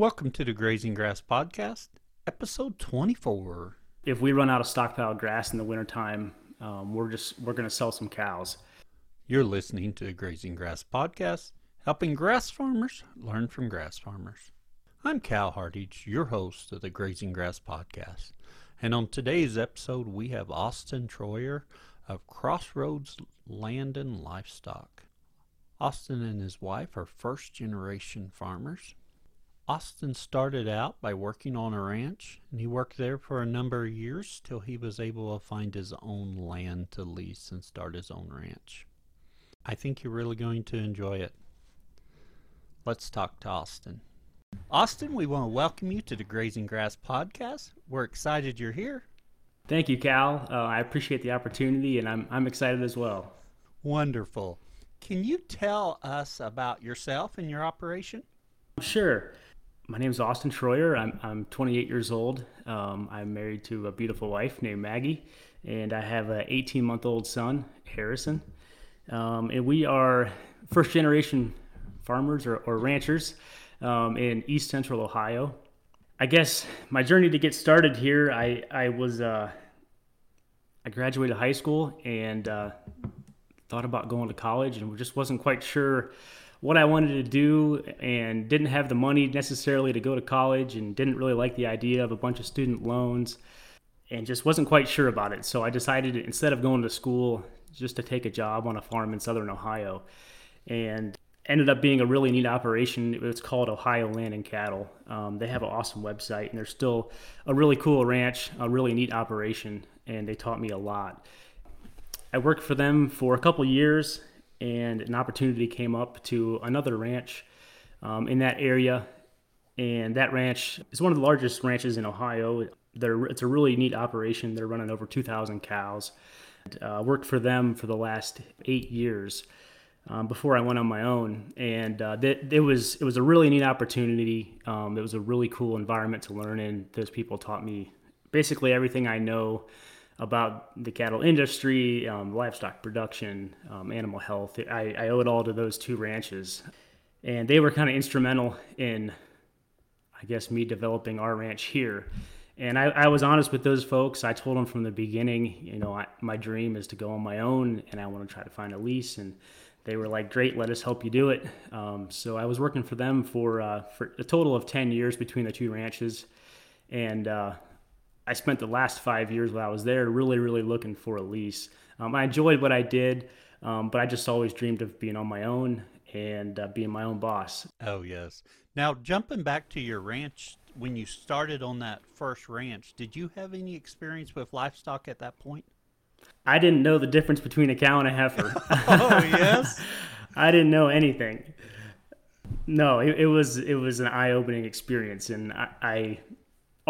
Welcome to the Grazing Grass Podcast, episode 24. If we run out of stockpiled grass in the wintertime, um, we're just we're going to sell some cows. You're listening to the Grazing Grass Podcast, helping grass farmers learn from grass farmers. I'm Cal Hardage, your host of the Grazing Grass Podcast. And on today's episode, we have Austin Troyer of Crossroads Land and Livestock. Austin and his wife are first generation farmers. Austin started out by working on a ranch, and he worked there for a number of years till he was able to find his own land to lease and start his own ranch. I think you're really going to enjoy it. Let's talk to Austin. Austin, we want to welcome you to the Grazing Grass Podcast. We're excited you're here. Thank you, Cal. Uh, I appreciate the opportunity, and I'm I'm excited as well. Wonderful. Can you tell us about yourself and your operation? Sure. My name is Austin Troyer. I'm, I'm 28 years old. Um, I'm married to a beautiful wife named Maggie, and I have an 18 month old son, Harrison. Um, and we are first generation farmers or, or ranchers um, in East Central Ohio. I guess my journey to get started here, I, I was, uh, I graduated high school and uh, thought about going to college and just wasn't quite sure what I wanted to do and didn't have the money necessarily to go to college and didn't really like the idea of a bunch of student loans and just wasn't quite sure about it. So I decided instead of going to school, just to take a job on a farm in southern Ohio. And ended up being a really neat operation. It's called Ohio Land and Cattle. Um, they have an awesome website, and they're still a really cool ranch, a really neat operation, and they taught me a lot. I worked for them for a couple years, and an opportunity came up to another ranch um, in that area. And that ranch is one of the largest ranches in Ohio. They're, it's a really neat operation. They're running over 2,000 cows. Uh, worked for them for the last eight years um, before I went on my own, and uh, it, it was it was a really neat opportunity. Um, it was a really cool environment to learn in. Those people taught me basically everything I know about the cattle industry, um, livestock production, um, animal health. I, I, owe it all to those two ranches. And they were kind of instrumental in, I guess, me developing our ranch here. And I, I, was honest with those folks. I told them from the beginning, you know, I, my dream is to go on my own and I want to try to find a lease. And they were like, great, let us help you do it. Um, so I was working for them for, uh, for a total of 10 years between the two ranches. And uh, I spent the last five years while I was there really, really looking for a lease. Um, I enjoyed what I did, um, but I just always dreamed of being on my own and uh, being my own boss. Oh, yes. Now, jumping back to your ranch, when you started on that first ranch, did you have any experience with livestock at that point? I didn't know the difference between a cow and a heifer. oh, yes. I didn't know anything. No, it, it was it was an eye opening experience, and I, I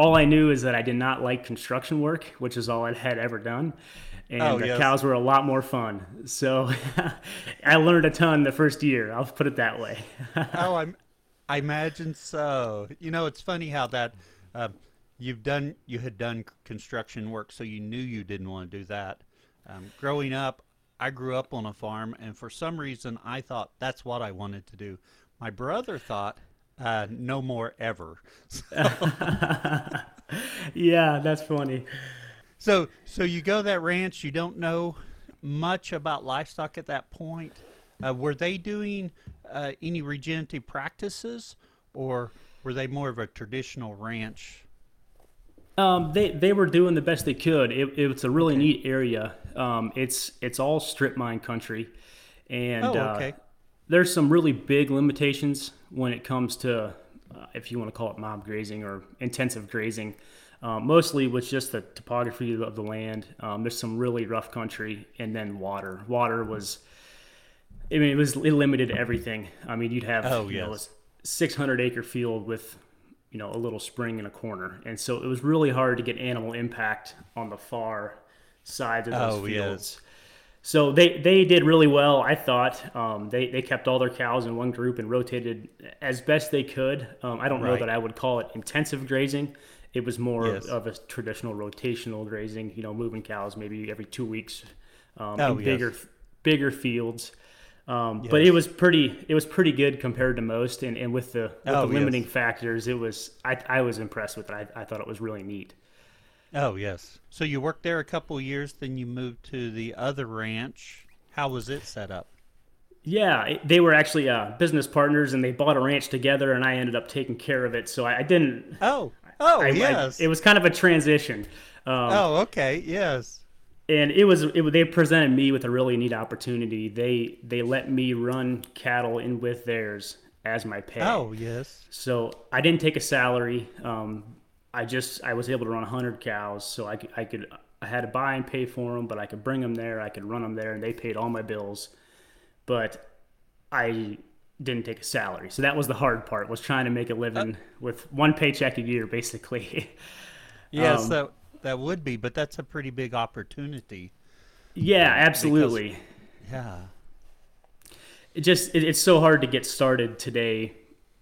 all I knew is that I did not like construction work, which is all I had ever done. And oh, the yes. cows were a lot more fun. So I learned a ton the first year. I'll put it that way. oh, I'm, I imagine so. You know, it's funny how that uh, you've done, you had done construction work, so you knew you didn't want to do that. Um, growing up, I grew up on a farm, and for some reason, I thought that's what I wanted to do. My brother thought uh, no more ever. So. yeah, that's funny. So, so you go that ranch. You don't know much about livestock at that point. Uh, were they doing uh, any regenerative practices, or were they more of a traditional ranch? Um, they they were doing the best they could. It, it's a really okay. neat area. Um, it's it's all strip mine country, and oh, uh, okay. uh, there's some really big limitations when it comes to, uh, if you want to call it mob grazing or intensive grazing. Uh, mostly with just the topography of the land. Um, there's some really rough country, and then water. Water was, I mean, it was it limited everything. I mean, you'd have oh, you yes. know, 600 acre field with you know a little spring in a corner, and so it was really hard to get animal impact on the far sides of those oh, fields. Yes. So they, they did really well, I thought. Um, they, they kept all their cows in one group and rotated as best they could. Um, I don't right. know that I would call it intensive grazing. It was more yes. of, a traditional rotational grazing, you know, moving cows maybe every two weeks um, oh, in bigger, yes. bigger fields. Um, But it was pretty it was pretty good compared to most, and, and with the with Oh, the limiting yes. factors, it was I, I was impressed with it. I, I thought it was really neat. Oh yes. So you worked there a couple of years, then you moved to the other ranch. How was it set up? Yeah, it, they were actually uh, business partners, and they bought a ranch together, and I ended up taking care of it. So I, I didn't. Oh, oh I, I- yes. it was kind of a transition. Um, oh, okay, yes. and it was it, they presented me with a really neat opportunity. They they let me run cattle in with theirs as my pay. Oh, yes. So I didn't take a salary. Um, I just I was able to run 100 cows, so I could, I could I had to buy and pay for them, but I could bring them there. I could run them there, and they paid all my bills. But I didn't take a salary, so that was the hard part. Was trying to make a living with one paycheck a year, basically. Yes, Um, that that would be, but that's a pretty big opportunity. yeah, absolutely. Yeah. it just it, it's so hard to get started today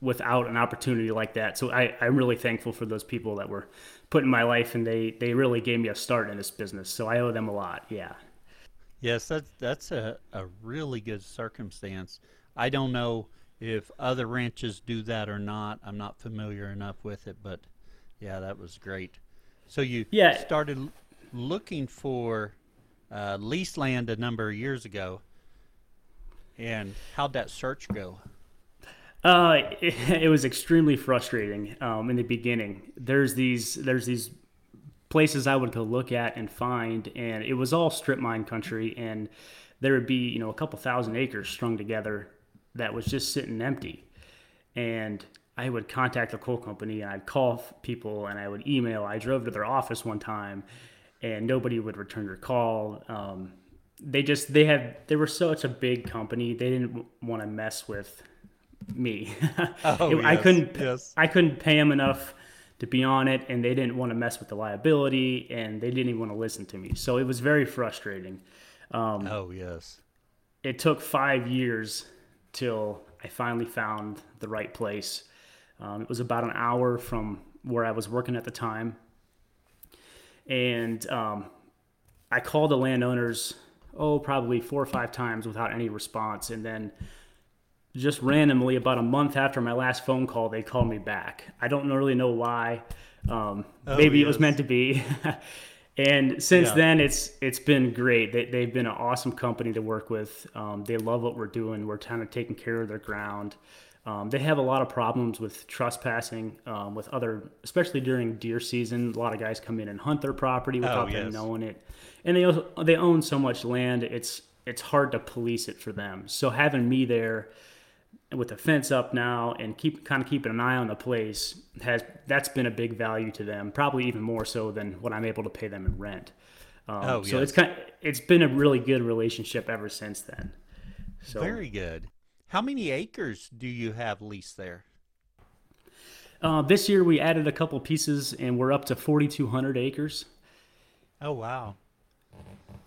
without an opportunity like that so I, i'm really thankful for those people that were put in my life and they they really gave me a start in this business so i owe them a lot yeah Yes, that's that's a, a really good circumstance. I don't know if other ranches do that or not. I'm not familiar enough with it, but yeah, that was great. So you Yeah. started looking for uh, lease land a number of years ago, and how'd that search go? Uh, it, it was extremely frustrating um, in the beginning. There's these there's these places I would go look at and find, and it was all strip mine country, and there would be you know a couple thousand acres strung together that was just sitting empty, and I would contact the coal company and I'd call people and I would email. I drove to their office one time, and nobody would return your call. Um, they just they had they were such a big company they didn't want to mess with me. Oh, It- I couldn't yes. I couldn't pay them enough to be on it, and they didn't want to mess with the liability, and they didn't even want to listen to me. So it was very frustrating. Um, Oh yes. it took five years till I finally found the right place. Um, it was about an hour from where I was working at the time, and um, I called the landowners oh probably four or five times without any response, and then just randomly about a month after my last phone call, they called me back. I don't really know why. Um, Oh, maybe it was meant to be. and since Yeah. then, it's it's been great. They, they've been an awesome company to work with. Um, they love what we're doing. We're kind of taking care of their ground. Um, they have a lot of problems with trespassing um, with other, especially during deer season. A lot of guys come in and hunt their property without them yes. knowing it, and they also, they own so much land. It's it's hard to police it for them. So having me there with the fence up now and keep kind of keeping an eye on the place has that's been a big value to them probably even more so than what i'm able to pay them in rent um, Oh, so it's yes. kind it's been a really good relationship ever since then so Very good. How many acres do you have leased there? uh, this year we added a couple pieces and we're up to 4200 acres Oh wow.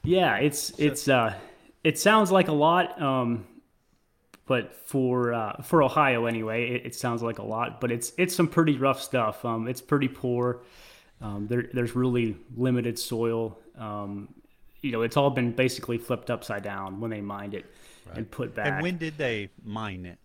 yeah it's it's uh it sounds like a lot um but for uh, for Ohio anyway, it, it sounds like a lot. But it's it's some pretty rough stuff. Um, it's pretty poor. Um, there, there's really limited soil. Um, you know, it's all been basically flipped upside down when they mined it and put back. And when did they mine it?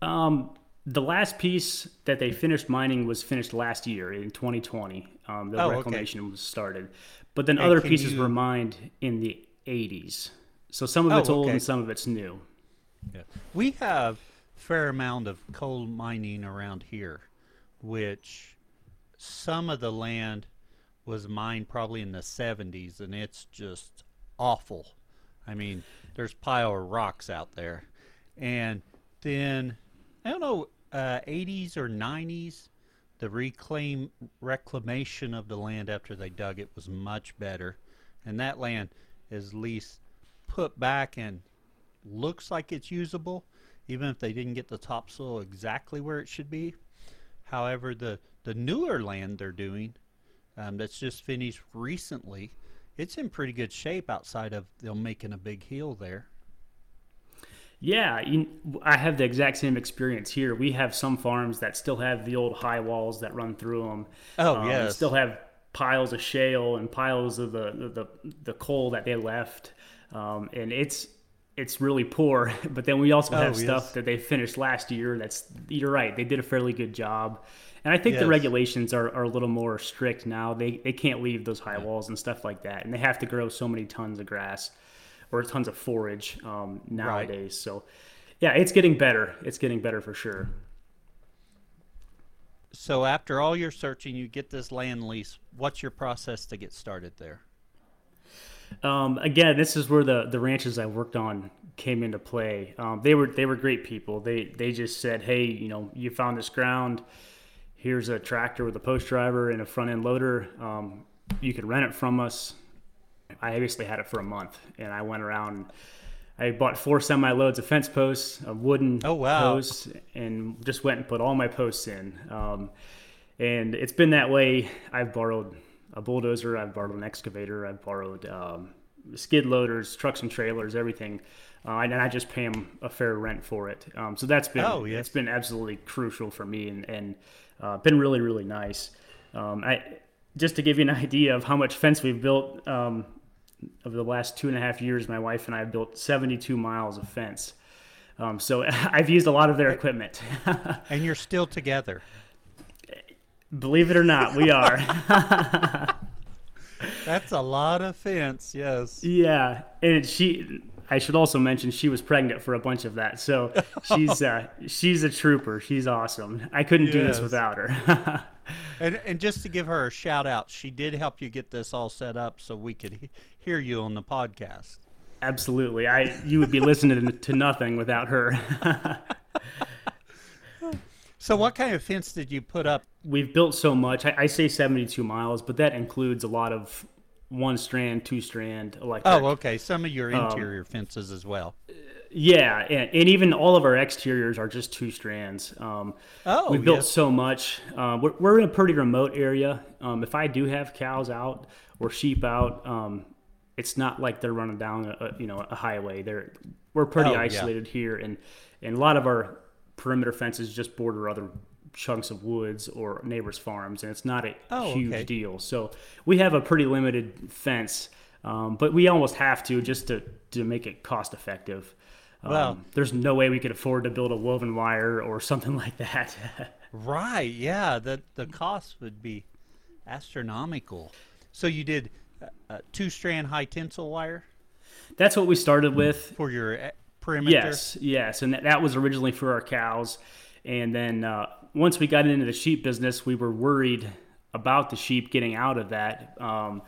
Um, the last piece that they finished mining was finished last year in 2020. Um, the Oh, okay. reclamation was started, but then And other pieces you- were mined in the 80s. So some of Oh, it's old and some of it's new. Yeah. We have fair amount of coal mining around here, which some of the land was mined probably in the 70s, and it's just awful. I mean, there's pile of rocks out there. And then, I don't know, uh, 80s or 90s, the reclaim reclamation of the land after they dug it was much better. And that land is least put back and looks like it's usable, even if they didn't get the topsoil exactly where it should be. However, the, the newer land they're doing, um, that's just finished recently, it's in pretty good shape outside of them making a big hill there. Yeah, you, I have the exact same experience here. We have some farms that still have the old high walls that run through them. Oh, we yes. Still have piles of shale and piles of the, the, the coal that they left, um, and it's it's really poor. But then we also Oh, have yes. stuff that they finished last year. That's you're right. They did a fairly good job. And I think the regulations are, are a little more strict now. They they can't leave those high walls and stuff like that, and they have to grow so many tons of grass or tons of forage um, nowadays. So, yeah, it's getting better. It's getting better for sure. So after all your searching, you get this land lease. What's your process to get started there? Um, again, this is where the, the ranches I worked on came into play. Um, they were they were great people. They they just said, hey, you know, you found this ground. Here's a tractor with a post driver and a front end loader. Um, you could rent it from us. I obviously had it for a month, and I went around. I bought four semi loads of fence posts, of wooden Oh, wow. posts, and just went and put all my posts in. Um, and it's been that way. I've borrowed a bulldozer, I've borrowed an excavator, I've borrowed um, skid loaders, trucks and trailers, everything, uh, and I just pay them a fair rent for it. Um, so that's been Oh, yes. it's been absolutely crucial for me, and and uh, been really really nice. Um, I just to give you an idea of how much fence we've built. Um, over the last two and a half years, my wife and I have built 72 miles of fence. Um, so I've used a lot of their equipment. And you're still together. Believe it or not, we are. That's a lot of fence. Yes. Yeah, and she. I should also mention she was pregnant for a bunch of that, so she's uh, she's a trooper. She's awesome. I couldn't do this without her. And and just to give her a shout out, she did help you get this all set up so we could he- hear you on the podcast. Absolutely, I you would be listening to nothing without her. So what kind of fence did you put up? We've built so much. I, I say seventy-two miles, but that includes a lot of one strand, two strand electric. Oh, okay. Some of your interior fences as well. Yeah, and, and even all of our exteriors are just two strands. Um, Oh, we built yes. so much. Um, we're, we're in a pretty remote area. Um, if I do have cows out or sheep out, um, it's not like they're running down a, you know a highway. They're we're pretty Oh, yeah. isolated here, and and a lot of our perimeter fences just border other chunks of woods or neighbors' farms, and it's not a Oh, huge okay. deal. So we have a pretty limited fence, um, but we almost have to just to to make it cost effective. Um, Well- there's no way we could afford to build a woven wire or something like that. Right. Yeah. The the cost would be astronomical. So you did uh, uh, two strand high tensile wire That's what we started with. for your perimeter. Yes, yes, and that, that was originally for our cows. And then uh, once we got into the sheep business, we were worried about the sheep getting out of that. Um,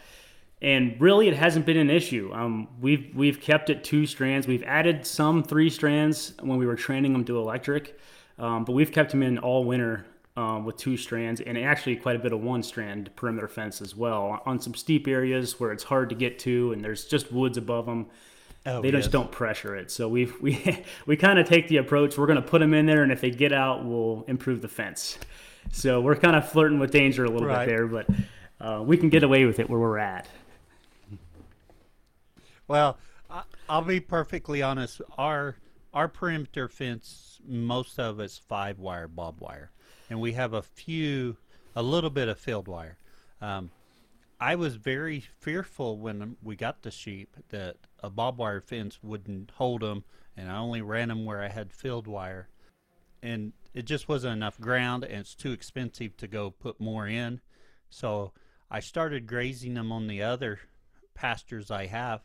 and really, it hasn't been an issue. Um, we've we've kept it two strands. We've added some three strands when we were training them to electric, um, but we've kept them in all winter um, with two strands, and actually quite a bit of one strand perimeter fence as well on some steep areas where it's hard to get to, and there's just woods above them Oh, they yes. just don't pressure it. So we we we kind of take the approach we're going to put them in there, and if they get out, we'll improve the fence. So we're kind of flirting with danger a little Right. bit there, but uh, we can get away with it where we're at. Well, I'll be perfectly honest. Our our perimeter fence, most of it's five wire bob wire, and we have a few, a little bit of field wire. Um, I was very fearful when we got the sheep that a barbed wire fence wouldn't hold them, and I only ran them where I had field wire, and it just wasn't enough ground, and it's too expensive to go put more in. So I started grazing them on the other pastures I have,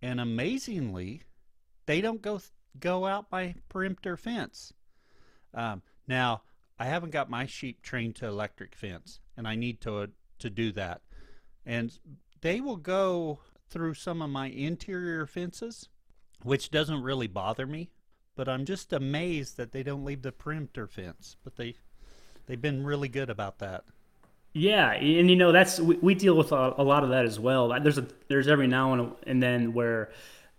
and amazingly, they don't go go out my perimeter fence. Um, now I haven't got my sheep trained to electric fence, and I need to to do that. And they will go through some of my interior fences, which doesn't really bother me. But I'm just amazed that they don't leave the perimeter fence. But they they've been really good about that. Yeah, and you know that's we, we deal with a, a lot of that as well. There's a there's every now and, and then where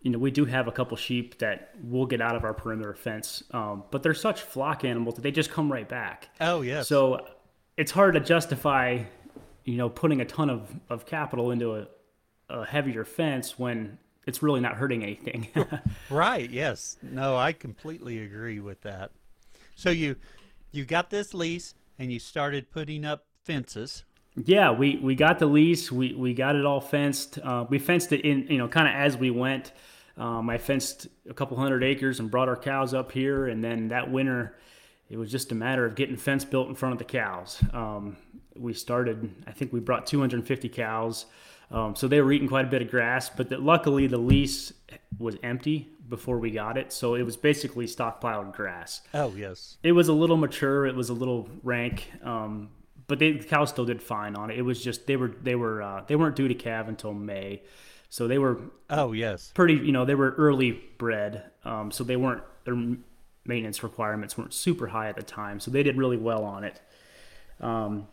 you know we do have a couple sheep that will get out of our perimeter fence, um, but they're such flock animals that they just come right back. Oh yeah. So it's hard to justify, you know, putting a ton of, of capital into a, a heavier fence when it's really not hurting anything. Right. Yes. No, I completely agree with that. So you you got this lease and you started putting up fences. yeah, we, we got the lease. We, we got it all fenced. Uh, we fenced it in, you know, kind of as we went. Um, I fenced a couple hundred acres and brought our cows up here, and then that winter, it was just a matter of getting fence built in front of the cows. Um, we started, I think we brought 250 cows. Um, so they were eating quite a bit of grass, but the, luckily the lease was empty before we got it. So it was basically stockpiled grass. Oh, yes. It was a little mature. It was a little rank. Um, but they, the cows still did fine on it. It was just, they were, they were, uh, they weren't due to calve until May. So they were, oh, yes, pretty, you know, they were early bred. Um, so they weren't, their maintenance requirements weren't super high at the time. So they did really well on it. Um,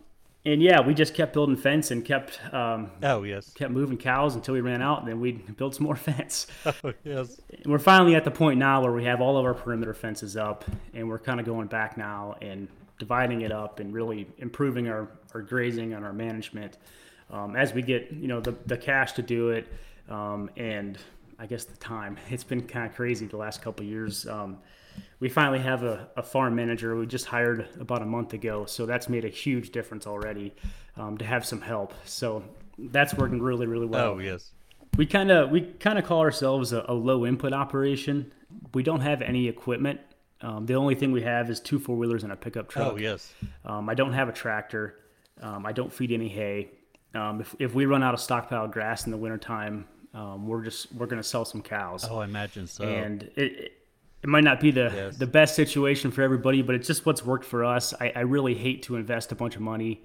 and yeah, we just kept building fence and kept um, oh yes kept moving cows until we ran out, and then we'd build some more fence. Oh yes. we're finally at the point now where we have all of our perimeter fences up, and we're kind of going back now and dividing it up and really improving our, our grazing and our management um, as we get you know the, the cash to do it um, and I guess the time. It's been kind of crazy the last couple years. We finally have a, a, farm manager we just hired about a month ago, so that's made a huge difference already um, to have some help. So that's working really, really well. Oh yes. We kind of we kind of call ourselves a, a, low input operation. We don't have any equipment. Um, the only thing we have is two four wheelers and a pickup truck. Oh yes. Um, I don't have a tractor. Um, I don't feed any hay. Um, if, if we run out of stockpile grass in the wintertime, um, we're just we're going to sell some cows. Oh, I imagine so. And it, it might not be the yes. the best situation for everybody, but it's just what's worked for us. I, I really hate to invest a bunch of money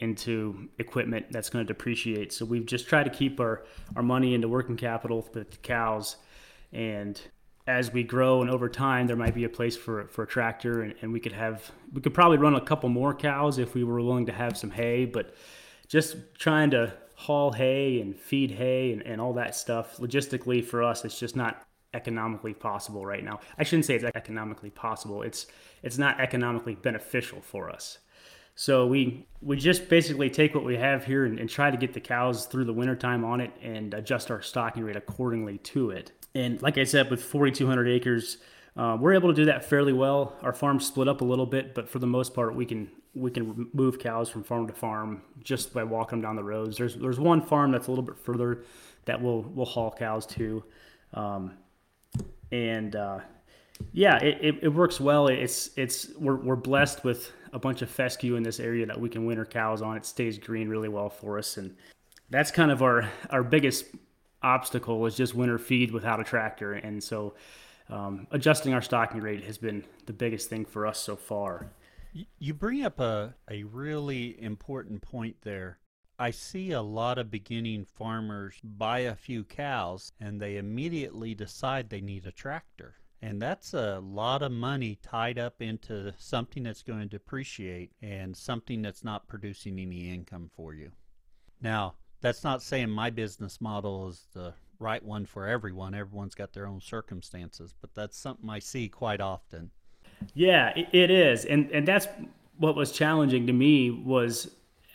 into equipment that's going to depreciate. So we've just tried to keep our, our money into working capital with the cows. And as we grow and over time, there might be a place for, for a tractor and, and we could have, we could probably run a couple more cows if we were willing to have some hay, but just trying to haul hay and feed hay and, and all that stuff logistically for us, it's just not economically possible right now. I shouldn't say it's economically possible. It's it's not economically beneficial for us. So we we just basically take what we have here and, and try to get the cows through the wintertime on it and adjust our stocking rate accordingly to it. And like I said, with 4,200 acres, uh, we're able to do that fairly well. Our farm's split up a little bit, but for the most part, we can we can move cows from farm to farm just by walking them down the roads. There's there's one farm that's a little bit further that we'll we'll haul cows to. Um, and uh, yeah, it, it, it, works well. It's it's we're, we're blessed with a bunch of fescue in this area that we can winter cows on. It stays green really well for us, and that's kind of our our biggest obstacle is just winter feed without a tractor. And so, um, adjusting our stocking rate has been the biggest thing for us so far. You bring up a, a really important point there. I see a lot of beginning farmers buy a few cows and they immediately decide they need a tractor. And that's a lot of money tied up into something that's going to depreciate and something that's not producing any income for you. Now, that's not saying my business model is the right one for everyone. Everyone's got their own circumstances, but that's something I see quite often. Yeah, it is. And and that's what was challenging to me was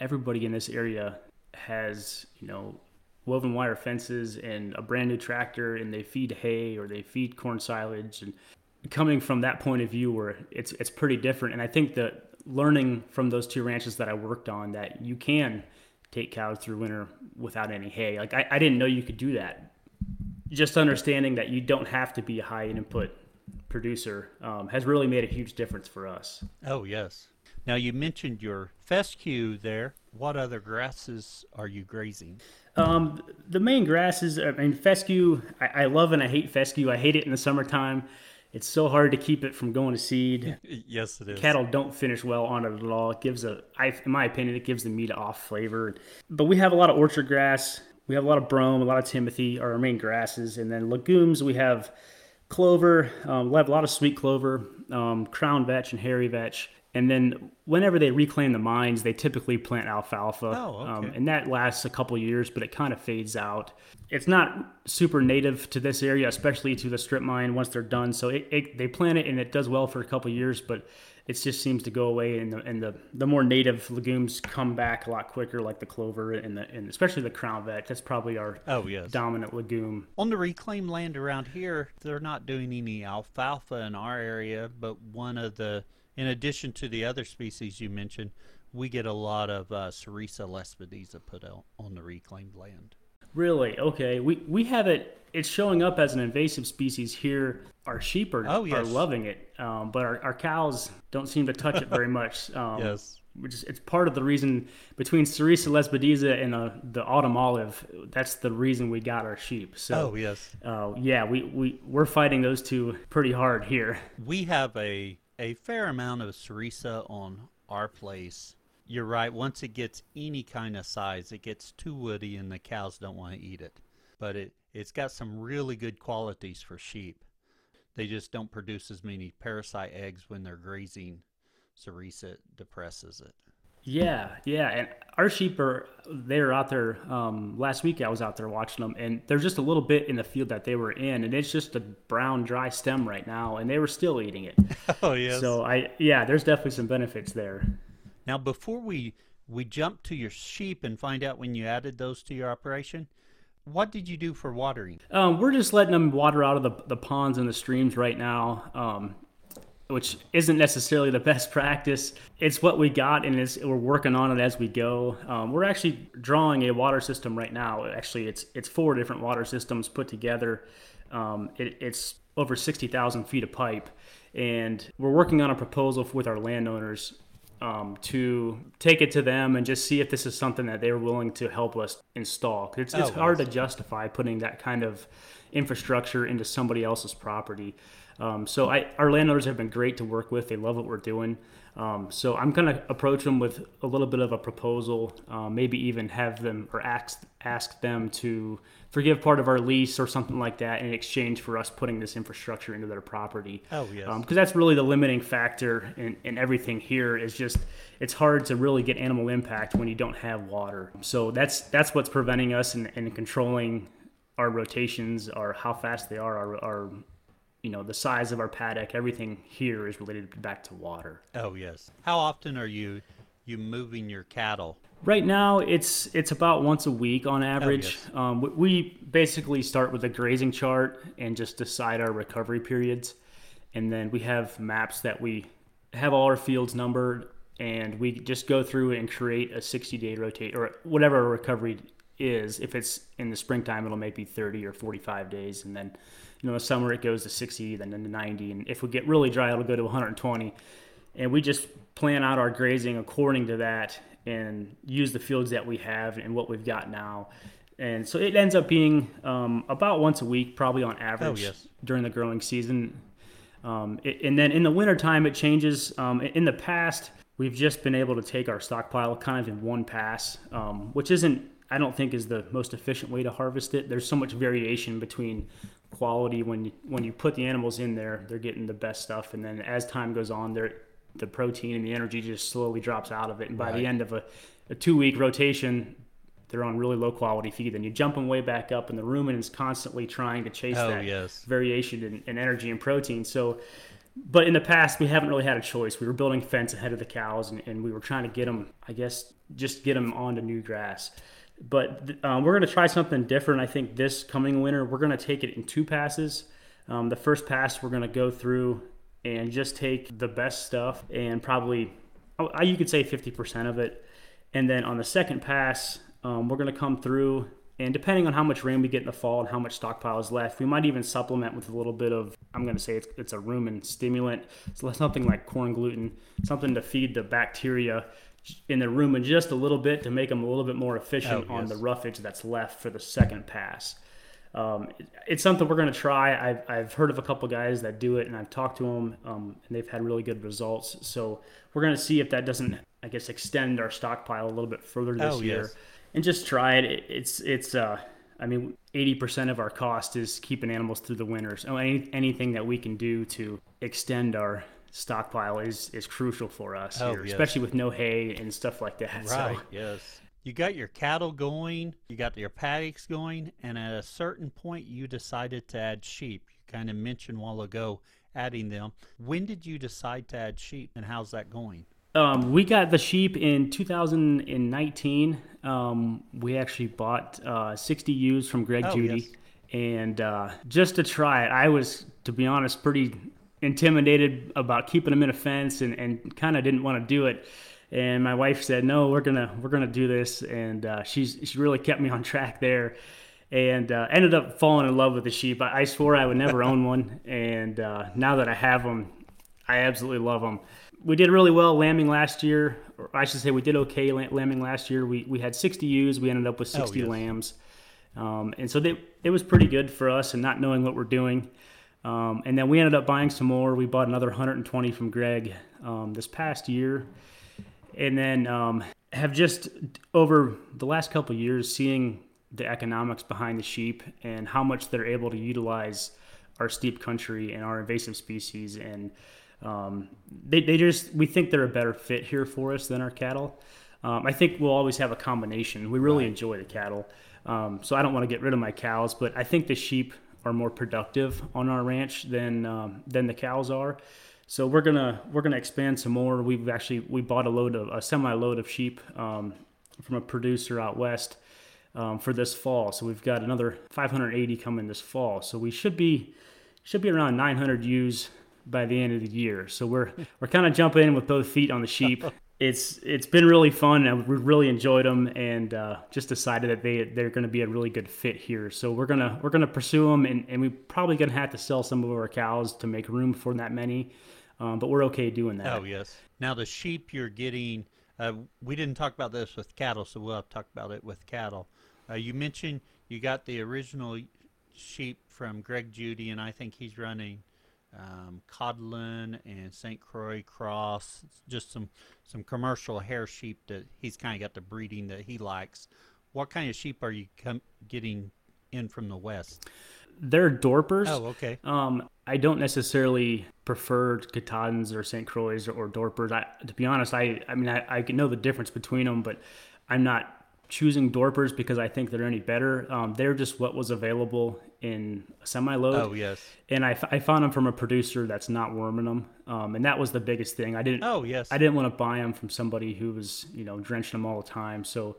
everybody in this area has, you know, woven wire fences and a brand new tractor and they feed hay or they feed corn silage and coming from that point of view where it's it's pretty different and I think that learning from those two ranches that I worked on that you can take cows through winter without any hay. Like I, I didn't know you could do that. Just understanding that you don't have to be a high input producer um, has really made a huge difference for us. Oh yes, now you mentioned your fescue there. What other grasses are you grazing? Um, the main grasses. I mean, fescue. I, I, love and I hate fescue. I hate it in the summertime. It's so hard to keep it from going to seed. yes, it is. Cattle don't finish well on it at all. It gives a, I, in my opinion, it gives the meat off flavor. But we have a lot of orchard grass. We have a lot of brome, a lot of timothy are our main grasses, and then legumes. We have clover. Um, we have a lot of sweet clover, um, crown vetch, and hairy vetch. And then whenever they reclaim the mines, they typically plant alfalfa. Oh, okay. um, and that lasts a couple years, but it kind of fades out. It's not super native to this area, especially to the strip mine once they're done. So it, it, they plant it and it does well for a couple years, but it just seems to go away. And the, and the, the more native legumes come back a lot quicker, like the clover and the and especially the crown vetch. That's probably our oh yes dominant legume. On the reclaimed land around here, they're not doing any alfalfa in our area, but one of the in addition to the other species you mentioned, we get a lot of uh, Sericea lespedeza put out on the reclaimed land. Really? Okay. We we have it. It's showing up as an invasive species here. Our sheep are, Oh, are loving it, um, but our, our cows don't seem to touch it very much. Um, Yes. Which is, it's part of the reason between Sericea lespedeza and uh, the autumn olive. That's the reason we got our sheep. So Oh, yes. uh, yeah, we, we, we're fighting those two pretty hard here. We have a a fair amount of Sericea on our place. You're right. Once it gets any kind of size, it gets too woody, and the cows don't want to eat it. But it it's got some really good qualities for sheep. They just don't produce as many parasite eggs when they're grazing. Sericea depresses it. Yeah, yeah, and our sheep are they're out there. Um, last week I was out there watching them, and there's just a little bit in the field that they were in, and it's just a brown, dry stem right now, and they were still eating it. Oh yes. So I, yeah, there's definitely some benefits there. Now, before we we jump to your sheep and find out when you added those to your operation, what did you do for watering? Um, we're just letting them water out of the, the ponds and the streams right now, um, which isn't necessarily the best practice. It's what we got, and it's, we're working on it as we go. Um, we're actually drawing a water system right now. Actually, it's it's four different water systems put together. Um, it, it's over sixty thousand feet of pipe, and we're working on a proposal with our landowners um, to take it to them and just see if this is something that they're willing to help us install. It's, it's Oh, hard to justify putting that kind of infrastructure into somebody else's property. Um, so I, our landowners have been great to work with. They love what we're doing. Um, so I'm going to approach them with a little bit of a proposal, um, maybe even have them or ask ask them to forgive part of our lease or something like that in exchange for us putting this infrastructure into their property Oh, yes. because that's really the limiting factor in, in everything here is just it's hard to really get animal impact when you don't have water so that's that's what's preventing us and in controlling our rotations or how fast they are our, our you know the size of our paddock everything here is related back to water Oh yes. How often are you you moving your cattle? Right now, it's it's about once a week on average. yes. um, we, we basically start with a grazing chart and just decide our recovery periods, and then we have maps that we have all our fields numbered, and we just go through and create a 60 day rotate or whatever our recovery is. If it's in the springtime, it'll maybe 30 or 45 days, and then you know in the summer it goes to 60, then to 90, and if we get really dry, it'll go to 120 and we just plan out our grazing according to that and use the fields that we have and what we've got now. And so it ends up being um, about once a week, probably on average yes. during the growing season. Um, it, and then in the wintertime, it changes. Um, in the past, we've just been able to take our stockpile kind of in one pass, um, which isn't, I don't think, is the most efficient way to harvest it. There's so much variation between quality when you, when you put the animals in there, they're getting the best stuff, and then as time goes on, they're the protein and the energy just slowly drops out of it, and by Right. the end of a, a two week rotation, they're on really low quality feed. and you jump them way back up, and the rumen is constantly trying to chase Oh, that yes. variation in, in energy and protein. So, but in the past, we haven't really had a choice. We were building fence ahead of the cows, and, and we were trying to get them, I guess, just get them onto new grass. But um, we're going to try something different. I think this coming winter, we're going to take it in two passes. Um, the first pass, we're going to go through and just take the best stuff and probably, oh, I- you could say 50% of it. And then on the second pass, um, we're going to come through, and depending on how much rain we get in the fall and how much stockpile is left, we might even supplement with a little bit of, I'm going to say it's, it's a rumen stimulant, so something like corn gluten, something to feed the bacteria in the rumen just a little bit to make them a little bit more efficient Oh, on yes. the roughage that's left for the second pass. Um, it's something we're going to try. I've, I've heard of a couple guys that do it, and I've talked to them, um, and they've had really good results. So we're going to see if that doesn't, I guess, extend our stockpile a little bit further this Oh, year, yes. and just try it. It- It's it's. Uh, I mean, eighty percent of our cost is keeping animals through the winter. So any, anything that we can do to extend our stockpile is is crucial for us Oh, here, yes. especially with no hay and stuff like that. So- Right. Yes. You got your cattle going, you got your paddocks going, and at a certain point you decided to add sheep. You kind of mentioned a while ago adding them. When did you decide to add sheep and how's that going? Um, we got the sheep in 2019. Um, we actually bought uh, 60 ewes from Greg Oh, Judy, yes. and uh, just to try it, I was, to be honest, pretty intimidated about keeping them in a fence, and, and kind of didn't want to do it. And my wife said, "No, we're gonna we're gonna do this," and uh, she's she really kept me on track there. and uh, ended up falling in love with the sheep. I, I swore I would never own one, and uh, now that I have them, I absolutely love them. We did really well lambing last year, or I should say we did okay lambing last year. We, we had 60 ewes, we ended up with 60 oh, yes. lambs. Um, and so they, it was pretty good for us and not knowing what we're doing. Um, and then we ended up buying some more. We bought another 120 from Greg um, this past year. And then um, have just over the last couple years seeing the economics behind the sheep and how much they're able to utilize our steep country and our invasive species and um, they, they just we think they're a better fit here for us than our cattle um, i think we'll always have a combination we really right. enjoy the cattle um, so i don't want to get rid of my cows but i think the sheep are more productive on our ranch than um, than the cows are so we're gonna we're gonna expand some more we've actually we bought a load of a semi load of sheep um, from a producer out west um, for this fall. So we've got another 580 coming this fall. So we should be should be around 900 ewes by the end of the year. So we're we're kind of jumping in with both feet on the sheep. It's it's been really fun and we really enjoyed them and uh, just decided that they they're going to be a really good fit here. So we're gonna we're gonna pursue them and, and we're probably gonna have to sell some of our cows to make room for that many, um, but we're okay doing that. Oh yes. Now the sheep you're getting. Uh, we didn't talk about this with cattle, so we'll have to talk about it with cattle. Uh, you mentioned you got the original sheep from Greg Judy, and I think he's running um, Katahdin and St. Croix Cross, just some some commercial hair sheep that he's kind of got the breeding that he likes. What kind of sheep are you com- getting in from the west? They're Dorpers. Oh, okay. Um, I don't necessarily prefer Katahdins or St. Croix or, or Dorpers. I, to be honest, I I mean I, I know the difference between them, but I'm not choosing Dorpers because I think they're any better. Um, they're just what was available in semi load. Oh yes. And I, f- I found them from a producer that's not worming them, um, and that was the biggest thing. I didn't. Oh yes. I didn't want to buy them from somebody who was you know drenching them all the time. So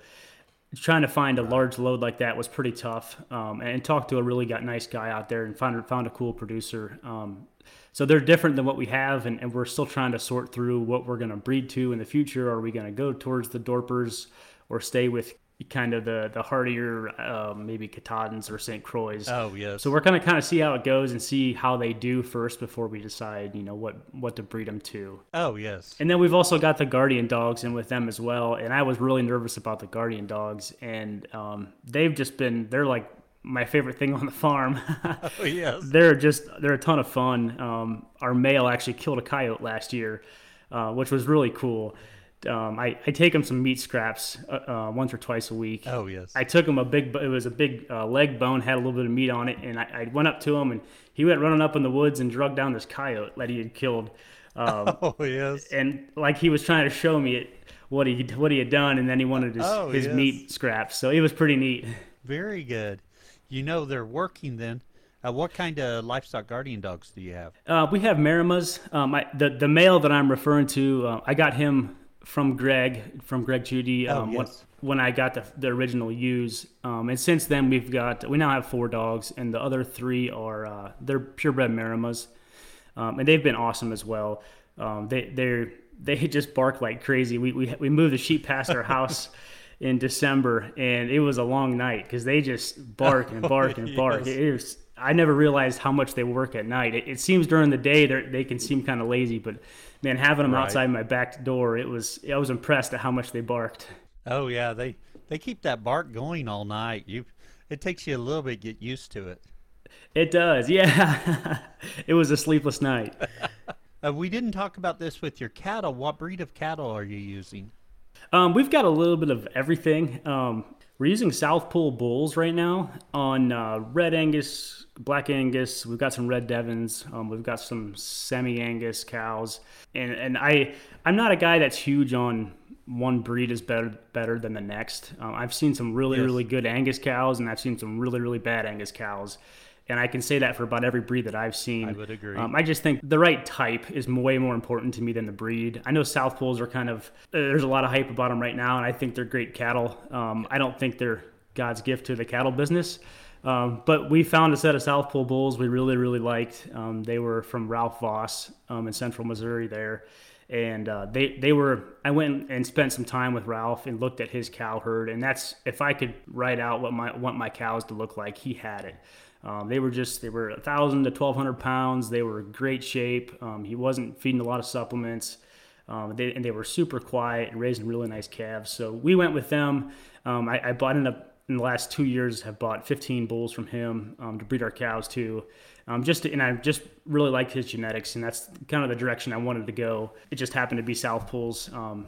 trying to find a large load like that was pretty tough. Um, and, talked to a really got nice guy out there and found found a cool producer. Um, so they're different than what we have, and, and we're still trying to sort through what we're going to breed to in the future. Are we going to go towards the Dorpers? Or stay with kind of the the hardier um, maybe Katahdins or St. Croix. Oh yes. So we're gonna kind of see how it goes and see how they do first before we decide you know what what to breed them to. Oh yes. And then we've also got the Guardian dogs in with them as well. And I was really nervous about the Guardian dogs, and um, they've just been they're like my favorite thing on the farm. oh yes. They're just they're a ton of fun. Um, our male actually killed a coyote last year, uh, which was really cool um, I, I take him some meat scraps uh, uh, once or twice a week. Oh yes. I took him a big. It was a big uh, leg bone, had a little bit of meat on it, and I, I, went up to him, and he went running up in the woods and drug down this coyote that he had killed. Um, oh yes. And like he was trying to show me it, what he what he had done, and then he wanted his oh, his yes. meat scraps. So it was pretty neat. Very good. You know they're working then. Uh, what kind of livestock guardian dogs do you have? Uh, we have Maremmas. Um, I, the the male that I'm referring to, uh, I got him from Greg from Greg Judy oh, um, yes. when, when, I got the, the original ewes. Um, and since then we've got we now have four dogs, and the other three are uh, they're purebred Maremmas, um, and they've been awesome as well. Um, they they they just bark like crazy. We we we moved the sheep past our house. in December, and it was a long night because they just bark and bark and bark. yes. It was I never realized how much they work at night. It, it seems during the day they can seem kind of lazy, but man, having them right. outside my back door, it was I was impressed at how much they barked. Oh yeah, they they keep that bark going all night. You, it takes you a little bit to get used to it. It does, yeah. it was a sleepless night. uh, we didn't talk about this with your cattle. What breed of cattle are you using? Um, we've got a little bit of everything. Um, we're using South Poll bulls right now on uh, Red Angus, Black Angus. We've got some Red Devons. Um, we've got some SimAngus cows, and and I I'm not a guy that's huge on one breed is better better than the next. Um, I've seen some really yes. really good Angus cows, and I've seen some really really bad Angus cows and I can say that for about every breed that I've seen. I would agree. Um, I just think the right type is way more important to me than the breed. I know South Polls are kind of uh, there's a lot of hype about them right now, and I think they're great cattle. Um, I don't think they're God's gift to the cattle business. Um, but we found a set of South Poll bulls we really, really liked. Um, they were from Ralph Voss um, in central Missouri there. and uh, they they were. I went and spent some time with Ralph and looked at his cow herd, and that's if I could write out what my want my cows to look like, he had it. Um, they were just they were a thousand to twelve hundred pounds. They were great shape. Um, he wasn't feeding a lot of supplements. Um, they, and they were super quiet and raising really nice calves. So we went with them. Um, I, I bought in, in the last two years have bought 15 bulls from him um, to breed our cows too. Um, just to, and I just really liked his genetics, and that's kind of the direction I wanted to go. It just happened to be South um,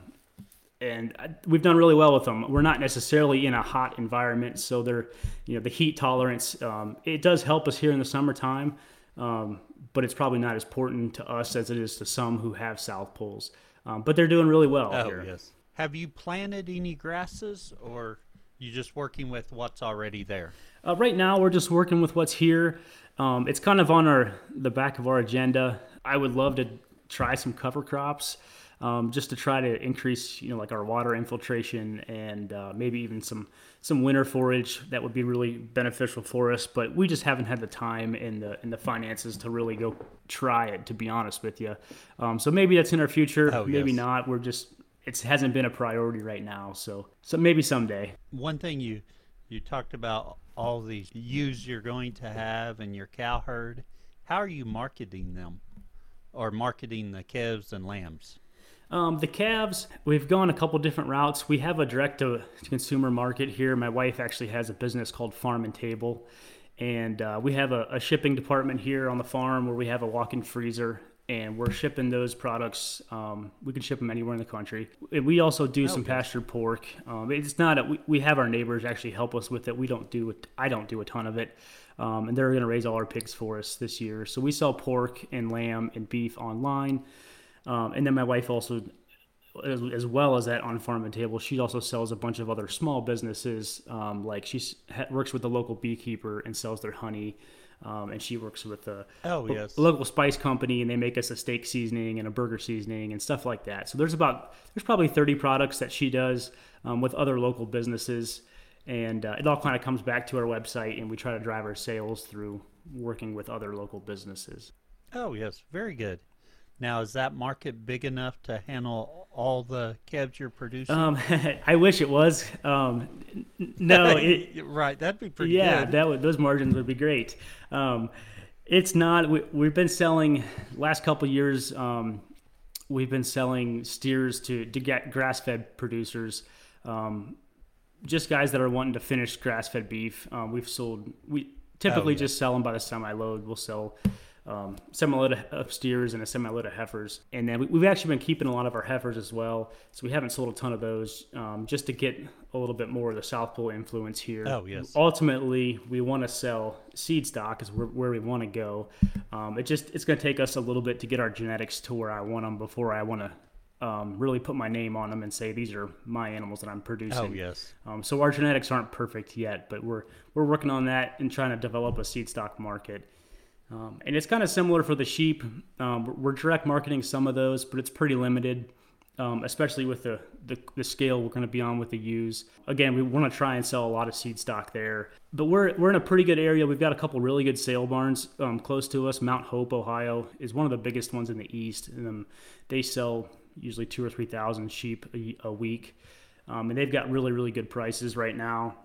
and we've done really well with them. We're not necessarily in a hot environment, so they're, you know, the heat tolerance. Um, it does help us here in the summertime, um, but it's probably not as important to us as it is to some who have South Polls. Um, but they're doing really well Oh, here. yes. Have you planted any grasses or you just working with what's already there? Uh, right now, we're just working with what's here. Um, it's kind of on our the back of our agenda. I would love to try some cover crops, um, just to try to increase, you know, like our water infiltration and uh, maybe even some some winter forage that would be really beneficial for us. But we just haven't had the time and the and the finances to really go try it. To be honest with you, um, so maybe that's in our future. Oh, maybe yes. not. We're just it hasn't been a priority right now. So so maybe someday. One thing you you talked about all these ewes you're going to have and your cow herd. How are you marketing them, or marketing the calves and lambs? Um, the calves, we've gone a couple different routes. We have a direct to consumer market here. My wife actually has a business called Farm and Table. And uh, we have a, a shipping department here on the farm where we have a walk in freezer and we're shipping those products. Um, we can ship them anywhere in the country. We also do some Okay. pastured pork. Um, it's not, a, we, we have our neighbors actually help us with it. We don't do it, I don't do a ton of it. Um, and they're going to raise all our pigs for us this year. So we sell pork and lamb and beef online. Um, and then my wife also, as, as well as that on Farm and Table, she also sells a bunch of other small businesses. Um, like she works with the local beekeeper and sells their honey. Um, and she works with a, Oh, yes. local spice company, and they make us a steak seasoning and a burger seasoning and stuff like that. So there's about there's probably 30 products that she does um, with other local businesses, and uh, it all kind of comes back to our website, and we try to drive our sales through working with other local businesses. Oh, yes, very good. Now, is that market big enough to handle all the calves you're producing? Um, I wish it was. Um, no, it, right, that'd be pretty yeah, good. that would those margins would be great. Um, it's not. We, we've been selling last couple years. Um, we've been selling steers to to get grass fed producers. Um, just guys that are wanting to finish grass fed beef. Um, we've sold. We typically yeah. just sell them by the semi load. We'll sell. Um, semi load of steers and a semi load of heifers, and then we, we've actually been keeping a lot of our heifers as well. So we haven't sold a ton of those, um, just to get a little bit more of the South Poll influence here Oh, yes. ultimately we want to sell seed stock is where, where we want to go um, it just it's going to take us a little bit to get our genetics to where i want them before i want to um, really put my name on them and say these are my animals that i'm producing Oh, yes. um, so our genetics aren't perfect yet but we're we're working on that and trying to develop a seed stock market um, and it's kind of similar for the sheep um, we're- direct marketing some of those but it's pretty limited um, especially with the, the, the scale we're going to be on with the ewes. Again, we want to try and sell a lot of seed stock there, but we're, we're in a pretty good area. We've got a couple really good sale barns um, close to us. Mount Hope, Ohio, is one of the biggest ones in the east, and they sell usually two or three thousand sheep a, a week, um, and they've got really really good prices right now.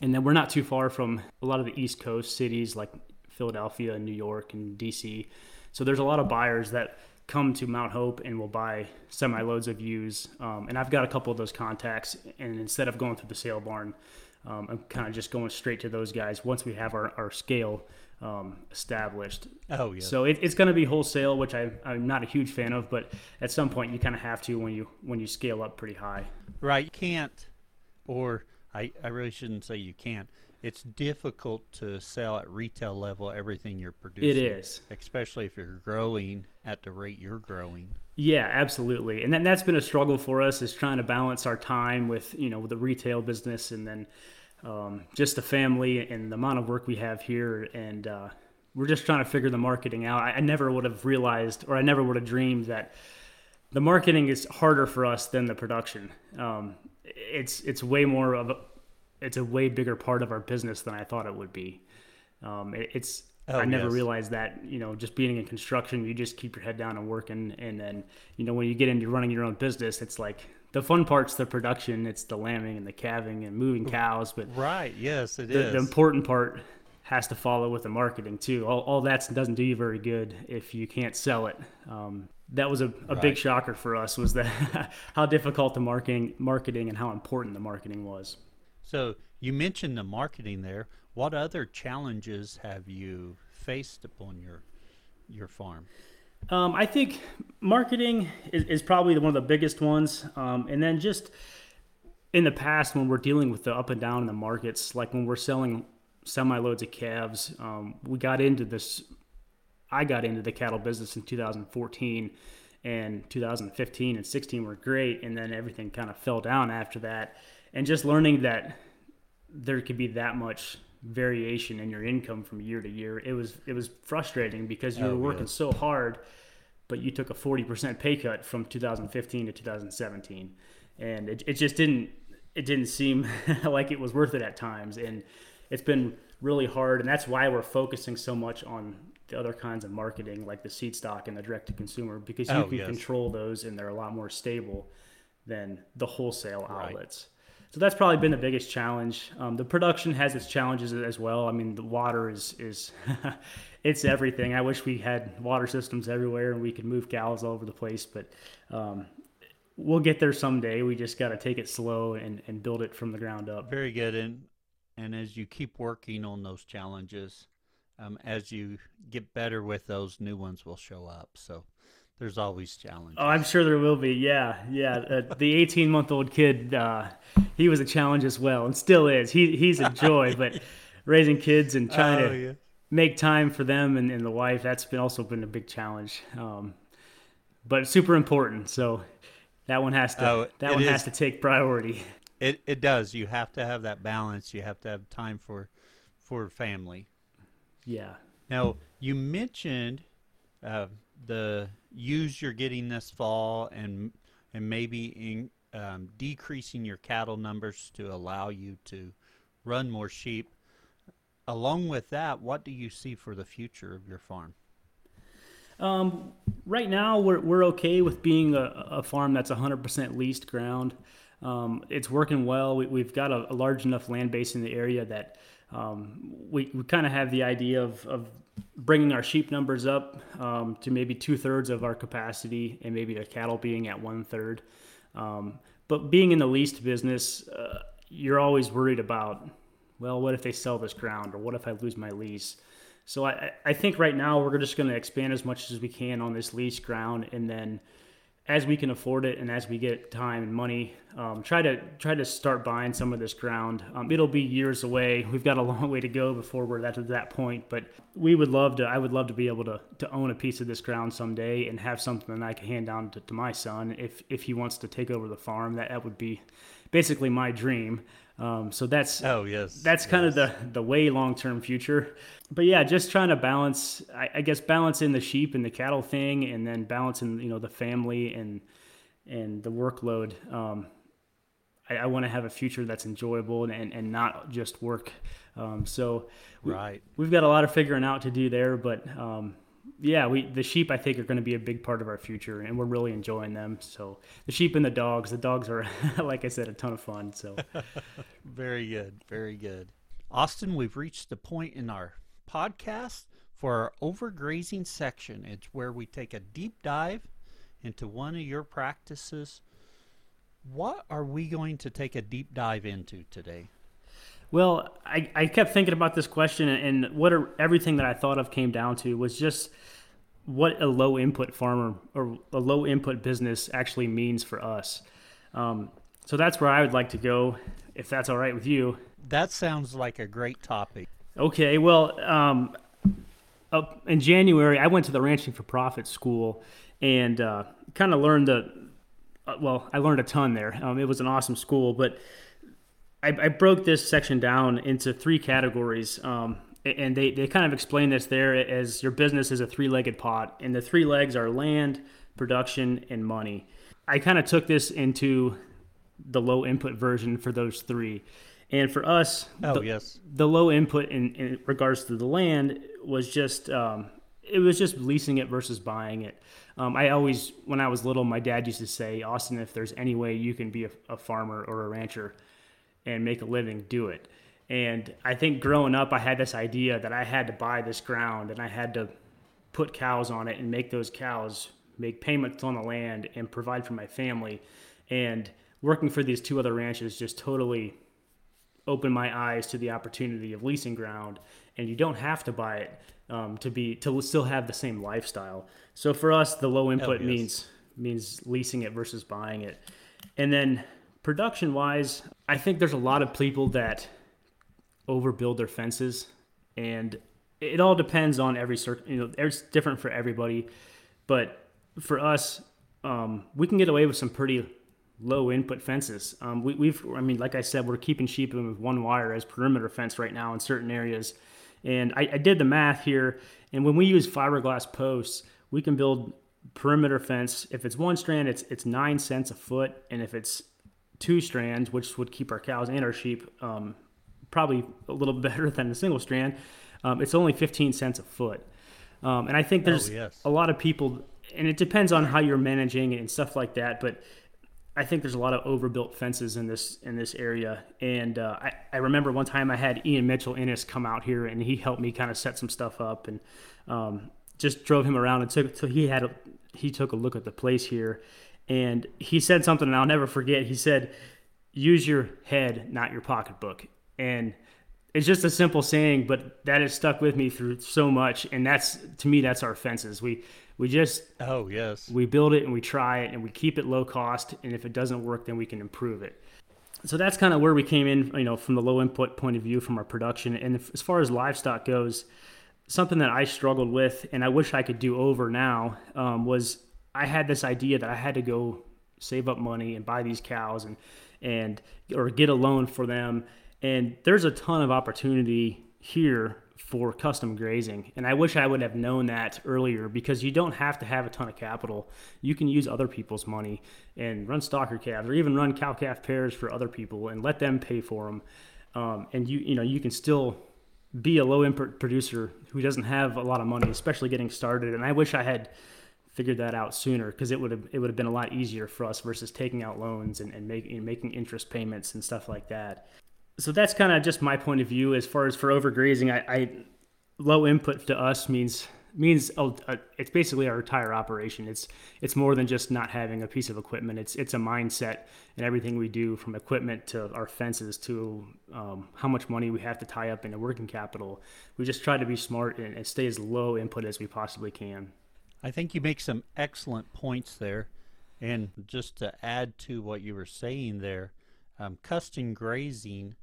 And then we're not too far from a lot of the East Coast cities like Philadelphia and New York and DC. So there's a lot of buyers that come to Mount Hope and will buy semi loads of ewes. Um, and I've got a couple of those contacts. And instead of going through the sale barn, um, I'm kind of just going straight to those guys once we have our, our scale um, established. Oh, yeah. So it, it's going to be wholesale, which I, I'm not a huge fan of, but at some point you kind of have to when you when you scale up pretty high. Right, you can't, or I, I really shouldn't say you can't. It's difficult to sell at retail level everything you're producing. It is. especially if you're growing at the rate you're growing. Yeah, absolutely. And then that's been a struggle for us is trying to balance our time with, you know, with the retail business and then um, just the family and the amount of work we have here. And uh, we're just trying to figure the marketing out. I, I never would have realized or I never would have dreamed that the marketing is harder for us than the production. Um, it's, it's way more of a, it's a way bigger part of our business than I thought it would be. Um, it, it's Oh, I never yes. realized that, you know, just being in construction, you just keep your head down and working. And then, you know, when you get into running your own business, it's like the fun part's the production. It's the lambing and the calving and moving cows. But right, yes, it the, is. the, important part has to follow with the marketing too. All, all that doesn't do you very good if you can't sell it. Um, that was a, a right. big shocker for us was that how difficult the marketing marketing and how important the marketing was. So you mentioned the marketing there. What other challenges have you faced upon your your farm? Um, I think marketing is, is, probably one of the biggest ones, um, and then just in the past when we're dealing with the up and down in the markets, like when we're selling semi loads of calves, um, we got into this. I got into the cattle business in 2014, and 2015 and 16 were great, and then everything kind of fell down after that. And just learning that there could be that much variation in your income from year to year. It was it was frustrating because you oh, were working yes. so hard, but you took a forty percent pay cut from 2015 to 2017, and it, it just didn't it didn't seem like it was worth it at times, and it's been really hard, and that's why we're focusing so much on the other kinds of marketing like the seed stock and the direct to consumer because you oh, can yes. control those and they're a lot more stable than the wholesale outlets. Right. So that's probably been the biggest challenge. Um, the production has its challenges as well. I mean, the water is is it's everything. I wish we had water systems everywhere and we could move cows all over the place, but um, we'll get there someday. We just got to take it slow and, and build it from the ground up. Very good. And and as you keep working on those challenges, um, as you get better with those, new ones will show up. So there's always challenges. Oh, I'm sure there will be. Yeah, yeah. Uh, the 18 month old kid, uh, he was a challenge as well, and still is. He he's a joy, but raising kids and trying oh, to yeah. make time for them and, and, the wife that's been also been a big challenge. Um, but super important. So that one has to oh, that one is. has to take priority. It it does. You have to have that balance. You have to have time for for family. Yeah. Now you mentioned uh, the ewes you're getting this fall and and maybe in, um, decreasing your cattle numbers to allow you to run more sheep. Along with that, what do you see for the future of your farm? Um, right now, we're, we're okay with being a, a farm that's 100% leased ground. Um, it's working well. We, have got a, a, large enough land base in the area that um, we, we kind of have the idea of, of bringing our sheep numbers up um, to maybe two thirds of our capacity, and maybe the cattle being at one third. Um, but being in the leased business, uh, you're always worried about, well, what if they sell this ground, or what if I lose my lease? So I, I think right now we're just going to expand as much as we can on this lease ground, and then as we can afford it and as we get time and money, um, try to try to start buying some of this ground. Um, it'll be years away. We've got a long way to go before we're at that point, but we would love to. I would love to be able to to own a piece of this ground someday and have something that I can hand down to, to my son if if he wants to take over the farm. That that would be basically my dream. Um, so that's oh yes, that's kind yes. of the the way long term future. But yeah, just trying to balance. I, I, guess balancing the sheep and the cattle thing, and then balancing you know the family and and the workload. Um, I, I want to have a future that's enjoyable and, and, and not just work. Um, so we, right, we've got a lot of figuring out to do there, but um, yeah, we the sheep I think are going to be a big part of our future, and we're really enjoying them. So the sheep and the dogs. The dogs are, like I said, a ton of fun. So very good, very good. Austin, we've reached the point in our podcast for our overgrazing section. It's where we take a deep dive into one of your practices. What are we going to take a deep dive into today? Well, I, I kept thinking about this question, and what are, everything that I thought of came down to was just what a low input farmer or a low input business actually means for us. Um, so that's where I would like to go, if that's all right with you. That sounds like a great topic. Okay, well, um, in January, I went to the Ranching for Profit school and uh, kind of learned the. Uh, well, I learned a ton there. Um, it was an awesome school, but I, I broke this section down into three categories. Um, and they, they kind of explain this there as your business is a three legged pot, and the three legs are land, production, and money. I kind of took this into the low input version for those three. And for us, Oh, the, yes. the low input in, in regards to the land was just um, it was just leasing it versus buying it. Um, I always, when I was little, my dad used to say, Austin, if there's any way you can be a, a farmer or a rancher and make a living, do it. And I think growing up, I had this idea that I had to buy this ground and I had to put cows on it and make those cows make payments on the land and provide for my family. And working for these two other ranches just totally opened my eyes to the opportunity of leasing ground. And you don't have to buy it um, to be to still have the same lifestyle. So for us, the low input yes. means means leasing it versus buying it. And then production wise, I think there's a lot of people that overbuild their fences, and it all depends on every circ. You know, it's different for everybody, but for us, um, we can get away with some pretty low input fences. Um, we, we've, I mean, like I said, we're keeping sheep with one wire as perimeter fence right now in certain areas. And I, I did the math here, and when we use fiberglass posts, we can build perimeter fence. If it's one strand, it's it's nine cents a foot, and if it's two strands, which would keep our cows and our sheep um, probably a little better than a single strand, um, it's only 15 cents a foot. Um, and I think there's yes. a lot of people, and it depends on how you're managing and stuff like that. But I think there's a lot of overbuilt fences in this in this area. And uh, I, I remember one time I had Ian Mitchell Innes come out here and he helped me kind of set some stuff up and um, just drove him around and took so he had a, he took a look at the place here and he said something and I'll never forget. He said, "Use your head, not your pocketbook." And it's just a simple saying, but that has stuck with me through so much. And that's to me, that's our fences. We we just Oh, yes. we build it and we try it and we keep it low cost. And if it doesn't work, then we can improve it. So that's kind of where we came in, you know, from the low input point of view from our production. And as far as livestock goes, something that I struggled with and I wish I could do over now um, was I had this idea that I had to go save up money and buy these cows and and or get a loan for them. And there's a ton of opportunity here for custom grazing. And I wish I would have known that earlier because you don't have to have a ton of capital. You can use other people's money and run stocker calves or even run cow calf pairs for other people and let them pay for them. Um, and you you know you can still be a low input producer who doesn't have a lot of money, especially getting started. And I wish I had figured that out sooner because it would have it would have been a lot easier for us versus taking out loans and, and making making interest payments and stuff like that. So that's kind of just my point of view as far as for overgrazing. I, I low input to us means means it's basically our entire operation. It's it's more than just not having a piece of equipment. It's it's a mindset and everything we do from equipment to our fences to um, how much money we have to tie up into working capital. We just try to be smart and, and stay as low input as we possibly can. I think you make some excellent points there. And just to add to what you were saying there, um, custom grazing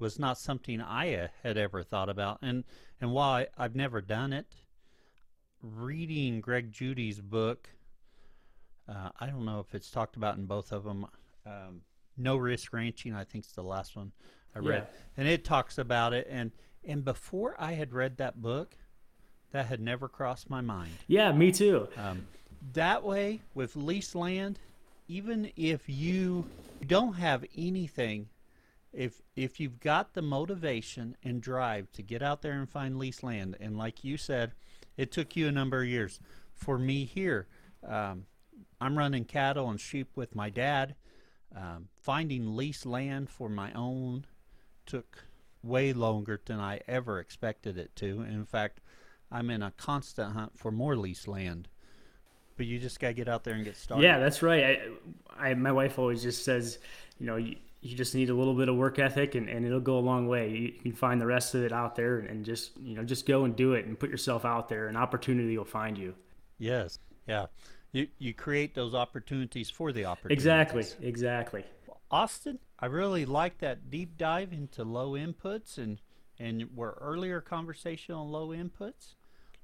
was not something I uh, had ever thought about. And, and while I, I've never done it, reading Greg Judy's book, uh, I don't know if it's talked about in both of them. Um, no Risk Ranching, I think, is the last one I read. Yeah. And it talks about it. And, and before I had read that book, that had never crossed my mind. Yeah, me too. Um, that way, with leased land, even if you don't have anything, if if you've got the motivation and drive to get out there and find leased land, and like you said, it took you a number of years. For me here, um, I'm running cattle and sheep with my dad. Um, finding leased land for my own took way longer than I ever expected it to. In fact, I'm in a constant hunt for more leased land. But you just got to get out there and get started. Yeah, that's right. I, I, my wife always just says, you know, you, you just need a little bit of work ethic and, and it'll go a long way. You, you can find the rest of it out there and, and just, you know, just go and do it and put yourself out there and opportunity will find you. Yes. Yeah. You, you create those opportunities for the opportunities. Exactly. Exactly. Austin, I really like that deep dive into low inputs and, and our earlier conversation on low inputs.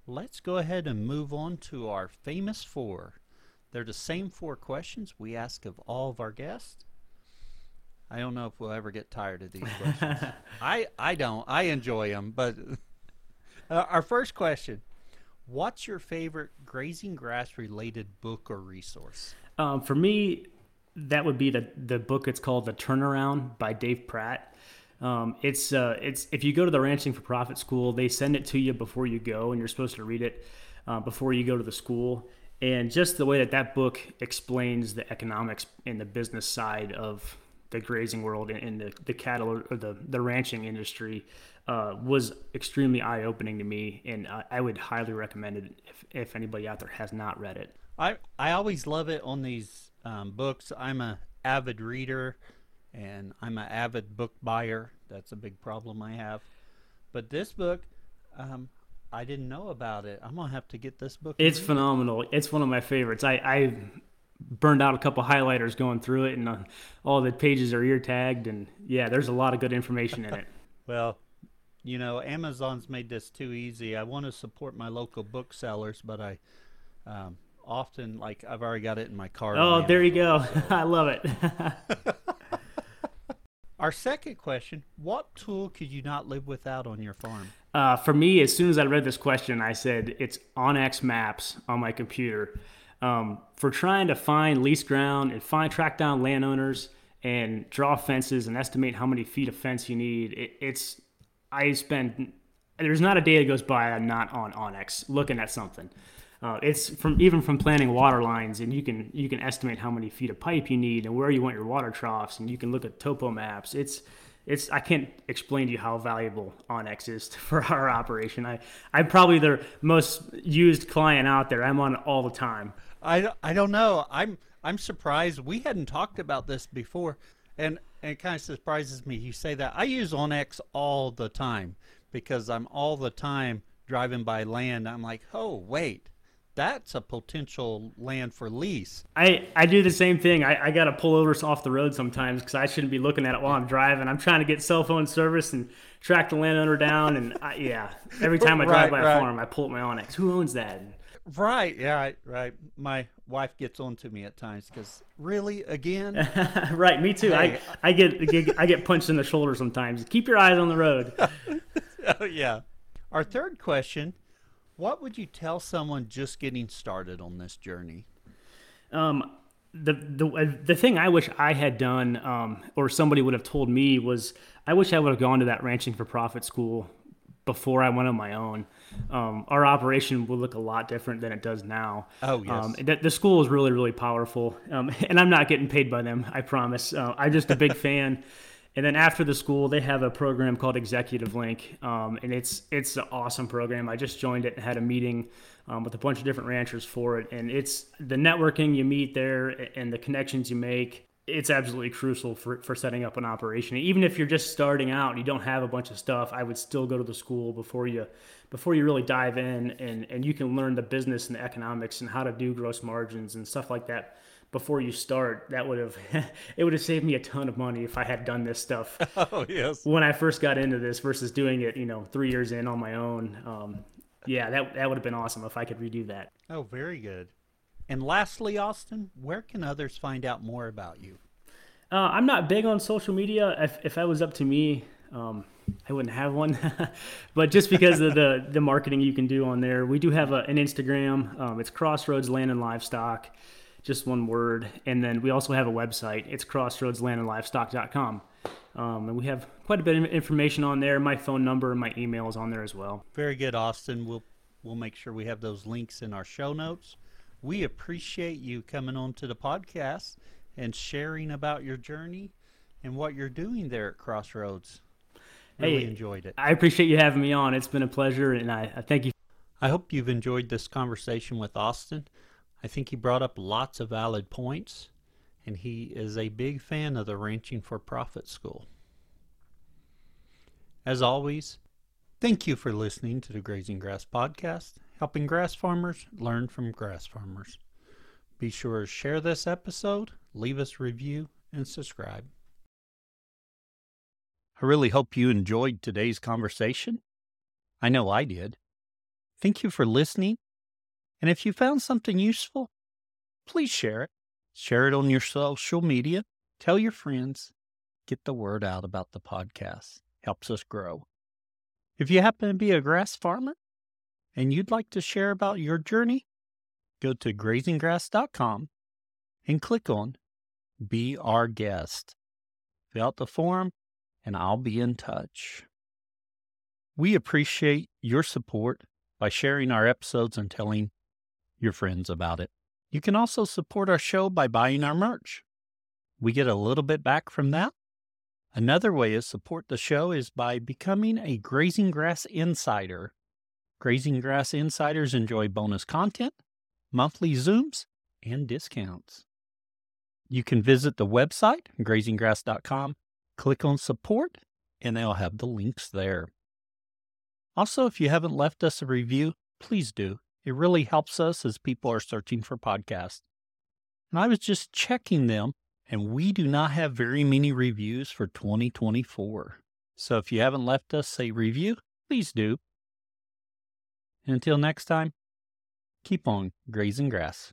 Let's go ahead and move on to our famous four. They're the same four questions we ask of all of our guests. I don't know if we'll ever get tired of these questions. I, I don't. I enjoy them. But uh, our first question What's your favorite grazing grass related book or resource? Um, for me, that would be the, the book. It's called The Turnaround by Dave Pratt. Um, it's uh, it's if you go to the Ranching for Profit school, they send it to you before you go, and you're supposed to read it uh, before you go to the school. And just the way that that book explains the economics and the business side of the grazing world and, the, the cattle or the, the ranching industry uh, was extremely eye opening to me. And I, I would highly recommend it if, if anybody out there has not read it. I, I always love it on these um, books. I'm a avid reader and I'm an avid book buyer. That's a big problem I have. But this book, um, I didn't know about it. I'm gonna have to get this book. It's phenomenal. It's one of my favorites. I, I burned out a couple highlighters going through it, and uh, all the pages are ear tagged, and yeah, there's a lot of good information in it. well, you know, Amazon's made this too easy. I want to support my local booksellers, but I um, often like I've already got it in my car. Oh, there you go. So. I love it. Our second question: What tool could you not live without on your farm? Uh, for me, as soon as I read this question, I said it's onX Maps on my computer. Um, for trying to find lease ground and find track down landowners and draw fences and estimate how many feet of fence you need, it, it's I spend there's not a day that goes by I'm not on onX looking at something. Uh, it's from even from planning water lines, and you can you can estimate how many feet of pipe you need and where you want your water troughs, and you can look at topo maps. It's it's I can't explain to you how valuable onX is for our operation. I I'm probably their most used client out there. I'm on all the time. I, I don't know. I'm I'm surprised we hadn't talked about this before, and, and it kind of surprises me you say that. I use onX all the time because I'm all the time driving by land. I'm like, oh wait, that's a potential land for lease. I, I do the same thing. I, I got to pull over off the road sometimes because I shouldn't be looking at it while I'm driving. I'm trying to get cell phone service and track the landowner down. And I, yeah, every time I drive right, by a right. farm, I pull up my onX. Who owns that? Right. Yeah. Right. Right. My wife gets on to me at times because really again. right. Me too. Hey. I I get I get punched in the shoulder sometimes. Keep your eyes on the road. oh yeah. Our third question what would you tell someone just getting started on this journey? Um, the the the thing I wish I had done, um, or somebody would have told me, was I wish I would have gone to that ranching for profit school before I went on my own. Um, our operation would look a lot different than it does now. Oh yes. Um, the, the, school is really really powerful, um, and I'm not getting paid by them. I promise. Uh, I'm just a big fan. And then after the school, they have a program called Executive Link, um, and it's it's an awesome program. I just joined it and had a meeting um, with a bunch of different ranchers for it, and it's the networking you meet there and the connections you make. It's absolutely crucial for, for setting up an operation. Even if you're just starting out and you don't have a bunch of stuff, I would still go to the school before you before you really dive in and, and you can learn the business and the economics and how to do gross margins and stuff like that before you start, that would have it would have saved me a ton of money if I had done this stuff. Oh yes. When I first got into this versus doing it, you know, three years in on my own. Um, yeah, that that would have been awesome if I could redo that. Oh, very good. And lastly, Austin, where can others find out more about you? Uh, I'm not big on social media. If, if that was up to me, um, I wouldn't have one. but just because of the the marketing you can do on there, we do have a, an Instagram. Um, it's Crossroads Land and Livestock just one word. And then we also have a website. It's crossroadslandandlivestock.com. Um, and we have quite a bit of information on there. My phone number and my email is on there as well. Very good, Austin. We'll we'll make sure we have those links in our show notes. We appreciate you coming on to the podcast and sharing about your journey and what you're doing there at Crossroads. Really hey, enjoyed it. I appreciate you having me on. It's been a pleasure, and I, I thank you. I hope you've enjoyed this conversation with Austin. I think he brought up lots of valid points, and he is a big fan of the Ranching for Profit School. As always, thank you for listening to the Grazing Grass Podcast, helping grass farmers learn from grass farmers. Be sure to share this episode, leave us a review, and subscribe. I really hope you enjoyed today's conversation. I know I did. Thank you for listening and if you found something useful, please share it. Share it on your social media. Tell your friends. Get the word out about the podcast. Helps us grow. If you happen to be a grass farmer and you'd like to share about your journey, go to grazinggrass.com and click on Be Our Guest. Fill out the form and I'll be in touch. We appreciate your support by sharing our episodes and telling your friends about it. You can also support our show by buying our merch. We get a little bit back from that. Another way to support the show is by becoming a Grazing Grass Insider. Grazing Grass Insiders enjoy bonus content, monthly Zooms, and discounts. You can visit the website, grazinggrass.com, click on support, and they'll have the links there. Also, if you haven't left us a review, please do. It really helps us as people are searching for podcasts. And I was just checking them, and we do not have very many reviews for 2024. So if you haven't left us a review, please do. Until next time, keep on grazing grass.